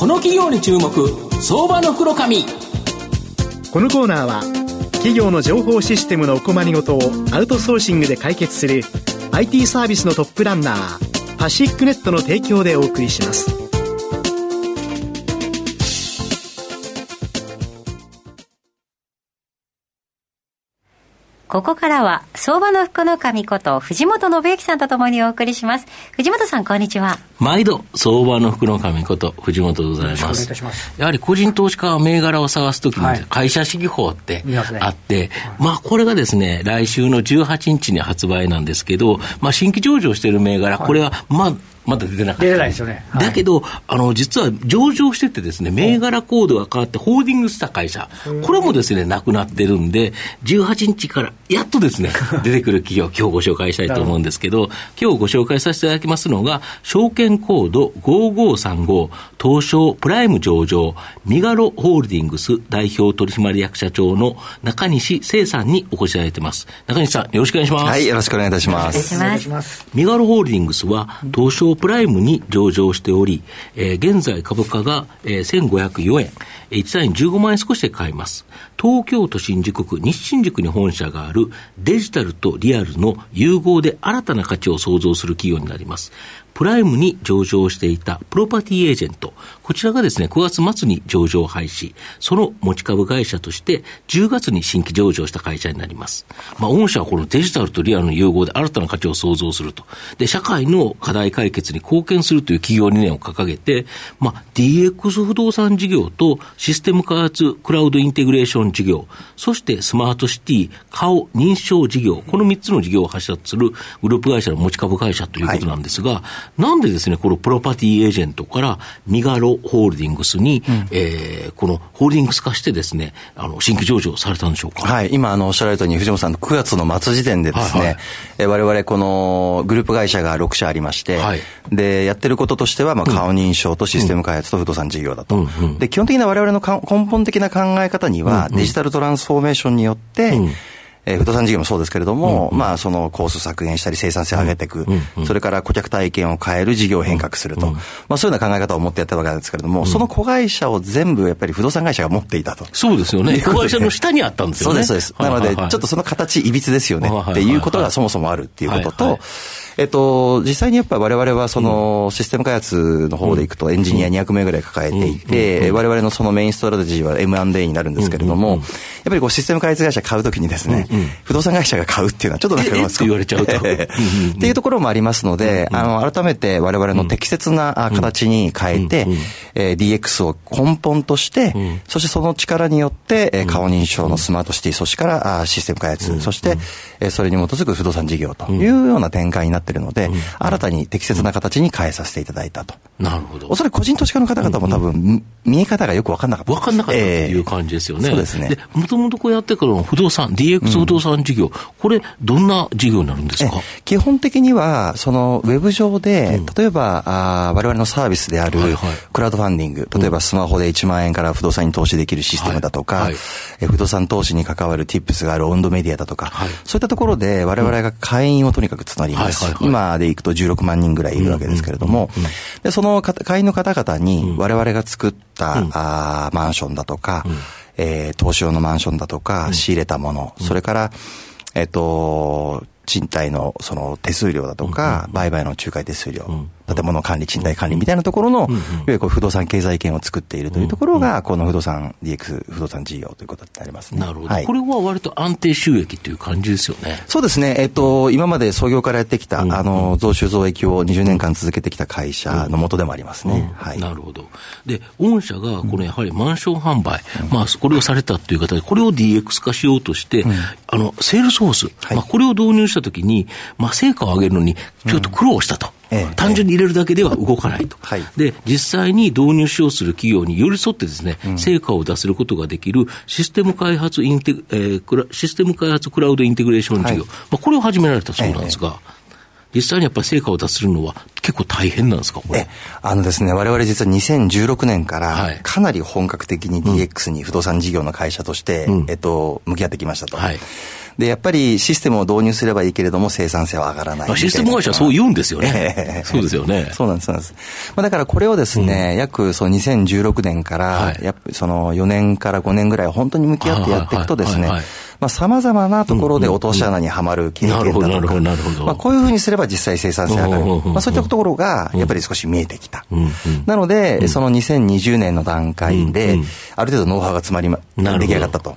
この企業に注目相場の袋紙このコーナーは企業の情報システムのお困りごとをアウトソーシングで解決する IT サービスのトップランナーパシックネットの提供でお送りします。ここからは、相場の福の神こと、藤本信之さんとともにお送りします。藤本さん、こんにちは。毎度、相場の福の神こと、藤本でございます。ますやはり個人投資家は銘柄を探すときに、会社主義法ってあって、ねはい、まあ、これがですね、来週の18日に発売なんですけど、まあ、新規上場している銘柄、これは、まあ、まだ出てなかった。出てないですよね。はい、だけど、あの、実は上場しててですね、銘柄コードが変わってホールディングした会社、これもですね、なくなってるんで、18日からやっとですね、出てくる企業、今日ご紹介したいと思うんですけど、今日ご紹介させていただきますのが、証券コード5535、東証プライム上場、ミガロホールディングス代表取締役社長の中西聖さんにお越しいただいてます。中西さん、よろしくお願いします。はい、よろしくお願いいたします。お願いします。ミガロホールディングスは、東証プライムに上場しており、えー、現在株価が、えー、1504円、1単位15万円少しで買えます。東京都新宿区西新宿に本社があるデジタルとリアルの融合で新たな価値を創造する企業になります。プライムに上場していたプロパティエージェント、こちらがですね、9月末に上場廃止、その持ち株会社として10月に新規上場した会社になります。まあ、御社はこのデジタルとリアルの融合で新たな価値を創造すると。で、社会の課題解決に貢献するという企業理念を掲げて、まあ、DX 不動産事業とシステム開発クラウドインテグレーション事業、そしてスマートシティ、顔認証事業、この3つの事業を発射するグループ会社の持ち株会社ということなんですが、はなんでですね、このプロパティエージェントからミガロホールディングスに、うん、えー、このホールディングス化してですね、あの、新規上場されたんでしょうか？はい、今、あの、おっしゃられたように、藤本さんの9月の末時点でですね、はいはい、え我々このグループ会社が6社ありまして、はい、で、やってることとしては、まあ、顔認証とシステム開発と不動産事業だと。うんうん、で、基本的な我々の根本的な考え方には、デジタルトランスフォーメーションによって、うんえー、不動産事業もそうですけれども、うんまあ、そのコース削減したり生産性を上げていく、うんそれから顧客体験を変える事業を変革すると、うんまあ、そういうような考え方を持ってやったわけなんですけれども、その子会社を全部やっぱり不動産会社が持っていたと。そうですよね。子会社の下にあったんですよね。そうです、そうです。なので、ちょっとその形、いびつですよね。っていうことがそもそもあるっていうことと、はいはい。えっと、実際にやっぱ我々はそのシステム開発の方でいくとエンジニア200名ぐらい抱えていて、我々のそのメインストラテジーは M&A になるんですけれども、やっぱりこうシステム開発会社買うときにですね、不動産会社が買うっていうのはちょっとなんか言われちゃうと。っていうところもありますので、あの、改めて我々の適切な形に変えて、え DX を根本として、そしてその力によって、顔認証のスマートシティ、そしてからシステム開発、そして、それに基づく不動産事業というような展開になってってるので、うん、新たに適切な形に変えさせていただいたと。なるほど。おそらく個人投資家の方々も多分、うんうん、見え方がよく分かんなかった。分かんなかったという感じですよね。そうですね。ともとこうやってからの不動産、DX 不動産事業、うん、これ、どんな事業になるんですか？基本的には、その、ウェブ上で、例えば、あ我々のサービスである、クラウドファンディング、例えばスマホで1万円から不動産に投資できるシステムだとか、はい。はい、え不動産投資に関わる tips がある温度メディアだとか、はい、そういったところで我々が会員をとにかく募ります。今でいくと16万人ぐらいいるわけですけれども、でその会員の方々に我々が作った、あマンションだとか、えー、投資用のマンションだとか、仕入れたもの、それから、えっ、と、賃貸のその手数料だとか、売買の仲介手数料、建物管理、賃貸管理みたいなところの、いわゆる不動産経済圏を作っているというところが、この不動産 DX 不動産事業ということになりますね。なるほど。はい、これは割と安定収益という感じですよね。そうですね。えっ、と、今まで創業からやってきた、あの、増収増益を20年間続けてきた会社のもとでもありますね。はい。なるほど。で、御社が、このやはりマンション販売、まあ、これをされたという方で、これを DX 化しようとして、あの、セールスフォース、まあ、これを導入したときに、まあ、成果を上げるのに、ちょっと苦労したと。単純に入れるだけでは動かないと、はい、で実際に導入しようする企業に寄り添ってですね、うん、成果を出せることができるシステム開発インテ、えー、システム開発クラウドインテグレーション事業、はい、まあ、これを始められたそうなんですが。実際にやっぱり成果を出せるのは結構大変なんですか、これ。あのですね、我々実は2016年から、かなり本格的に DX に不動産事業の会社として、うん。えっと、向き合ってきましたと。はい。で、やっぱりシステムを導入すればいいけれども生産性は上がらないな。システム会社はそう言うんですよね。ええ。そうですよね。そうなんです、そうなんです。まあ、だからこれをですね、約その2016年から、はい。やっぱその4年から5年ぐらい本当に向き合ってやっていくとですねまあ様々なところで落とし穴にはまる経験だとか、まあこういうふうにすれば実際生産性上がる。まあそういったところがやっぱり少し見えてきた。なので、その2020年の段階で、ある程度ノウハウが詰まりま、出来上がったと。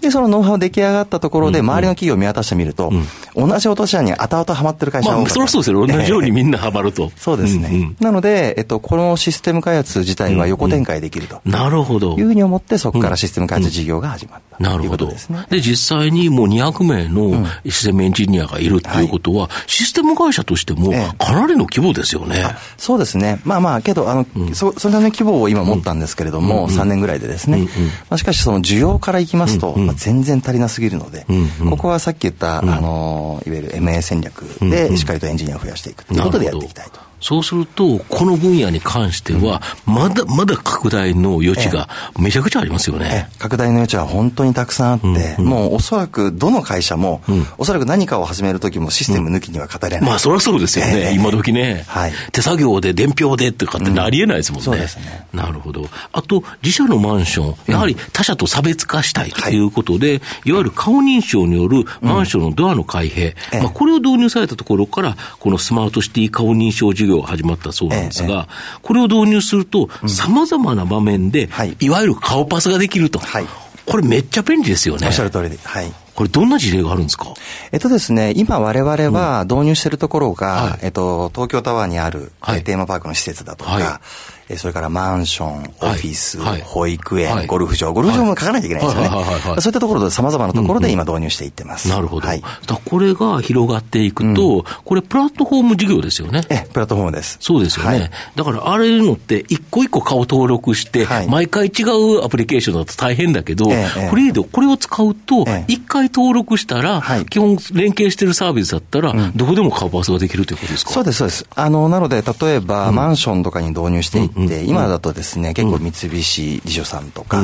で、そのノウハウ出来上がったところで、周りの企業を見渡してみると、同じ落とし穴に後々はまってる会社が多まあ、かそりゃそうですよ。同じようにみんなハマると。そうですね。なので、えっと、このシステム開発自体は横展開できるとなるほどい。うふうに思って、そこからシステム開発事業が始まったというこなるほど。とですね。で、実際にもう200名のシステムエンジニアがいるっていうことは、システム会社としてもええ。かなりの規模ですよね。そうですね。まあまあ、けど、あの、そ、それなりの規模を今持ったんですけれども、3年ぐらいでですね。まあ、しかし、その需要からいきますと、まあ全然足りなすぎるので、ここはさっき言った、あの、いわゆる MA 戦略で、しっかりとエンジニアを増やしていくということでやっていきたいと。そうすると、この分野に関しては、まだまだ拡大の余地がめちゃくちゃありますよね。え拡大の余地は本当にたくさんあって、もうおそらくどの会社も、おそらく何かを始めるときもシステム抜きには語れない。まあ、そりゃそうですよね。ええ今時ね、はい。手作業で伝票でとかってありえないですもんね。そうですね。なるほど。あと、自社のマンション、やはり他社と差別化したいということで、い、わゆる顔認証によるマンションのドアの開閉、ええ。まあ、これを導入されたところから、このスマートシティ顔認証事業が始まったそうなんですが、これを導入すると、様々な場面で、はいい、わゆる顔パスができると。はいこれめっちゃ便利ですよねおっ。しゃる通りで。はい。これどんな事例があるんですか？えっとですね、今我々は導入しているところが、はいえっと、東京タワーにある、はいえテーマパークの施設だとか、はそれからマンション、オフィス、はい。保育園、はい。ゴルフ場、ゴルフ場も書かないといけないですよね。そういったところで様々なところで今導入していってます。なるほど。これが広がっていくと、これプラットフォーム事業ですよね。え、プラットフォームです。そうですよね。はい。だから、あれのって、一個一個顔登録して、はい。毎回違うアプリケーションだと大変だけど、ええフリーでこれを使うとええ、一回登録したら、はい。基本連携してるサービスだったら、どこでも顔パスができるということですか？そうです、そうです。あの、なので、例えば、マンションとかに導入していって、今だとですね、結構三菱地所さんとか、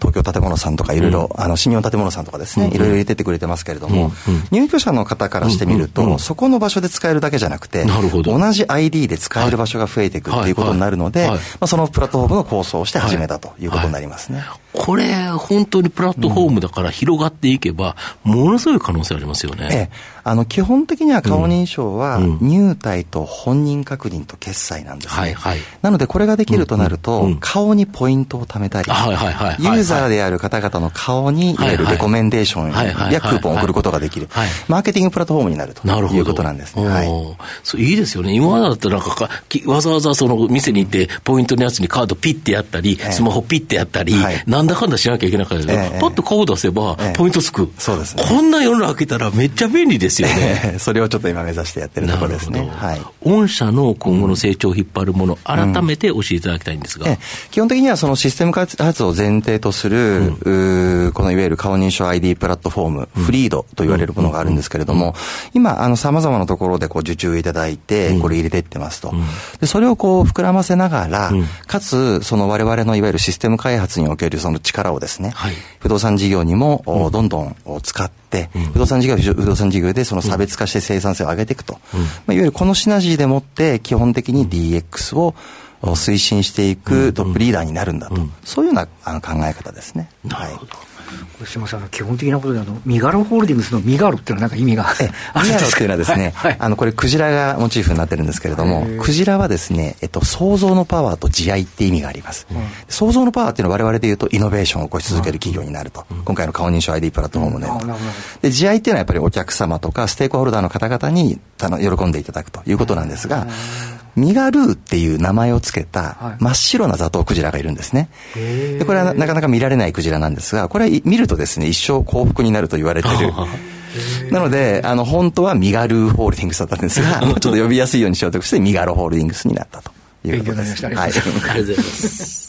東京建物さんとか、いろいろ、あの、新日本建物さんとかですね、いろいろ入れてってくれてますけれども、入居者の方からしてみると、そこの場所で使えるだけじゃなくて、なるほど。同じ ID で使える場所が増えていくっていうことになるので、まあ、そのプラットフォームの構想をして始めたということになりますね。これ、本当にプラットフォームだから広がっていけば、ものすごい可能性ありますよね。ええ、あの、基本的には顔認証は、入隊と本人確認と決済なんですね。はい。はい。なので、これができるとなると、顔にポイントを貯めたり、ユーザーである方々の顔に、いわゆるレコメンデーションやクーポンを送ることができるはい。マーケティングプラットフォームになると。いうことなんですね。はい。いいですよね。今までだったらなんかわざわざその店に行って、ポイントのやつにカードピッてやったり、ええスマホピッてやったり、はいなんだかんだしなきゃいけなかったけど、ええパッと顔を出せばええ、ポイントつく。そうですねこんな世の中開けたらめっちゃ便利ですよね。それをちょっと今目指してやってるところですね。はい。御社の今後の成長を引っ張るもの、改めて教えていただきたいんですが。ええ。基本的にはそのシステム開発を前提とする、うーこのいわゆる顔認証 ID プラットフォーム、フリードと言われるものがあるんですけれども、今、あの、様々なところでこう受注いただいて、これ入れていってますと。で、それをこう膨らませながら、かつ、その我々のいわゆるシステム開発におけるその力をですね、はい。不動産事業にも、おどんどんお使って、不動産事業は不動産事業でその差別化して生産性を上げていくと。まあ、いわゆるこのシナジーでもって、基本的に DX をお推進していくトップリーダーになるんだと。そういうようなあの考え方ですね。なるほど。これすみません、基本的なことで、あの、ミガロホールディングスのミガロっていうのはなんか意味がえあるんですか？ミヤロっていうのはですね、はい。はい。あの、これクジラがモチーフになってるんですけれども、クジラはですね、えっと、創造のパワーと慈愛って意味があります。創造のパワーっていうのは我々で言うとイノベーションを起こし続ける企業になると。今回の顔認証 ID プラットフォームのような。あなるほど。で、慈愛っていうのはやっぱりお客様とかステークホルダーの方々にあの喜んでいただくということなんですが、ミガルーっていう名前をつけたはい真っ白なザトウクジラがいるんですね。で、これはなかなか見られないクジラなんですが、これはい見るとですね、一生幸福になると言われてる。なので、あの、本当はミガルーホールディングスだったんですが、ちょっと呼びやすいようにしようとして、ミガロホールディングスになったと。勉強になりましたありがとうございますはいありがとうございます。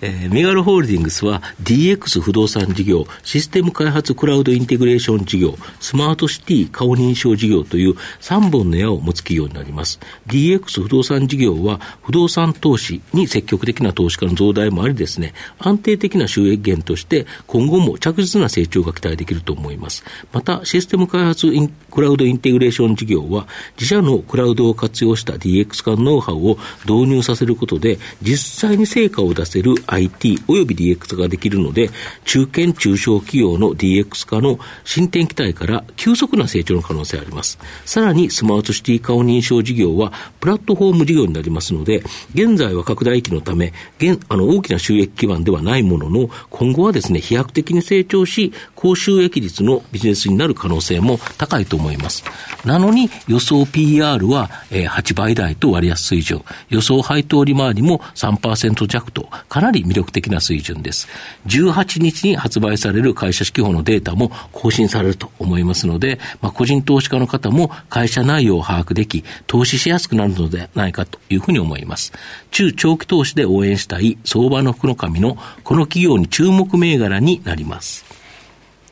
えー、メガロホールディングスは DX 不動産事業、システム開発クラウドインテグレーション事業、スマートシティ顔認証事業という3本の矢を持つ企業になります。DX 不動産事業は不動産投資に積極的な投資家の増大もありですね、安定的な収益源として今後も着実な成長が期待できると思います。また、システム開発クラウドインテグレーション事業は自社のクラウドを活用した DX 化のノウハウを導入させることで実際に成果を出せる IT および DX ができるので、中堅中小企業の DX 化の進展期待から急速な成長の可能性あります。さらにスマートシティ化を認証事業はプラットフォーム事業になりますので、現在は拡大期のため、現あの大きな収益基盤ではないものの、今後はですね、飛躍的に成長し、高収益率のビジネスになる可能性も高いと思います。なのに予想 PR は、え、8倍台と割安水準、予想配当利回りも3%弱と、かなり魅力的な水準です。18日に発売される会社指揮法のデータも更新されると思いますので、まあ、個人投資家の方も会社内容を把握でき、投資しやすくなるのではないかというふうに思います。中長期投資で応援したい相場の福の神のこの企業に注目銘柄になります。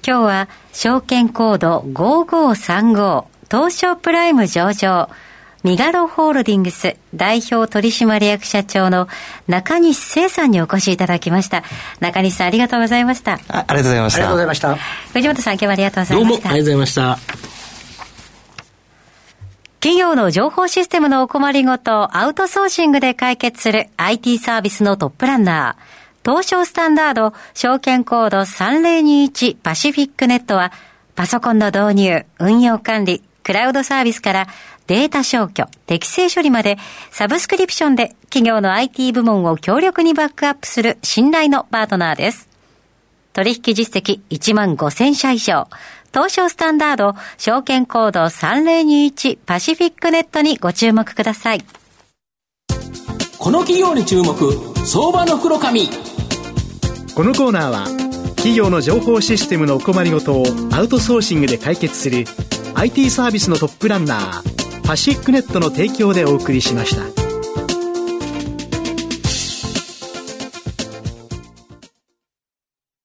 今日は証券コード5535東証プライム上場ミガロホールディングス代表取締役社長の中西聖さんにお越しいただきました。中西さんありがとうございました。あありがとうございました。ありがとうございました。藤本さん今日はありがとうございました。どうもありがとうございました。企業の情報システムのお困りごとをアウトソーシングで解決する IT サービスのトップランナー。東証スタンダード証券コード3021パシフィックネットはパソコンの導入、運用管理、クラウドサービスからデータ消去、適正処理まで、サブスクリプションで企業の IT 部門を強力にバックアップする信頼のパートナーです。取引実績1万5000社以上。東証スタンダード、証券コード3021パシフィックネットにご注目ください。この企業に注目、相場の黒髪。このコーナーは、企業の情報システムのお困りごとをアウトソーシングで解決する IT サービスのトップランナーパシックネットの提供でお送りしました。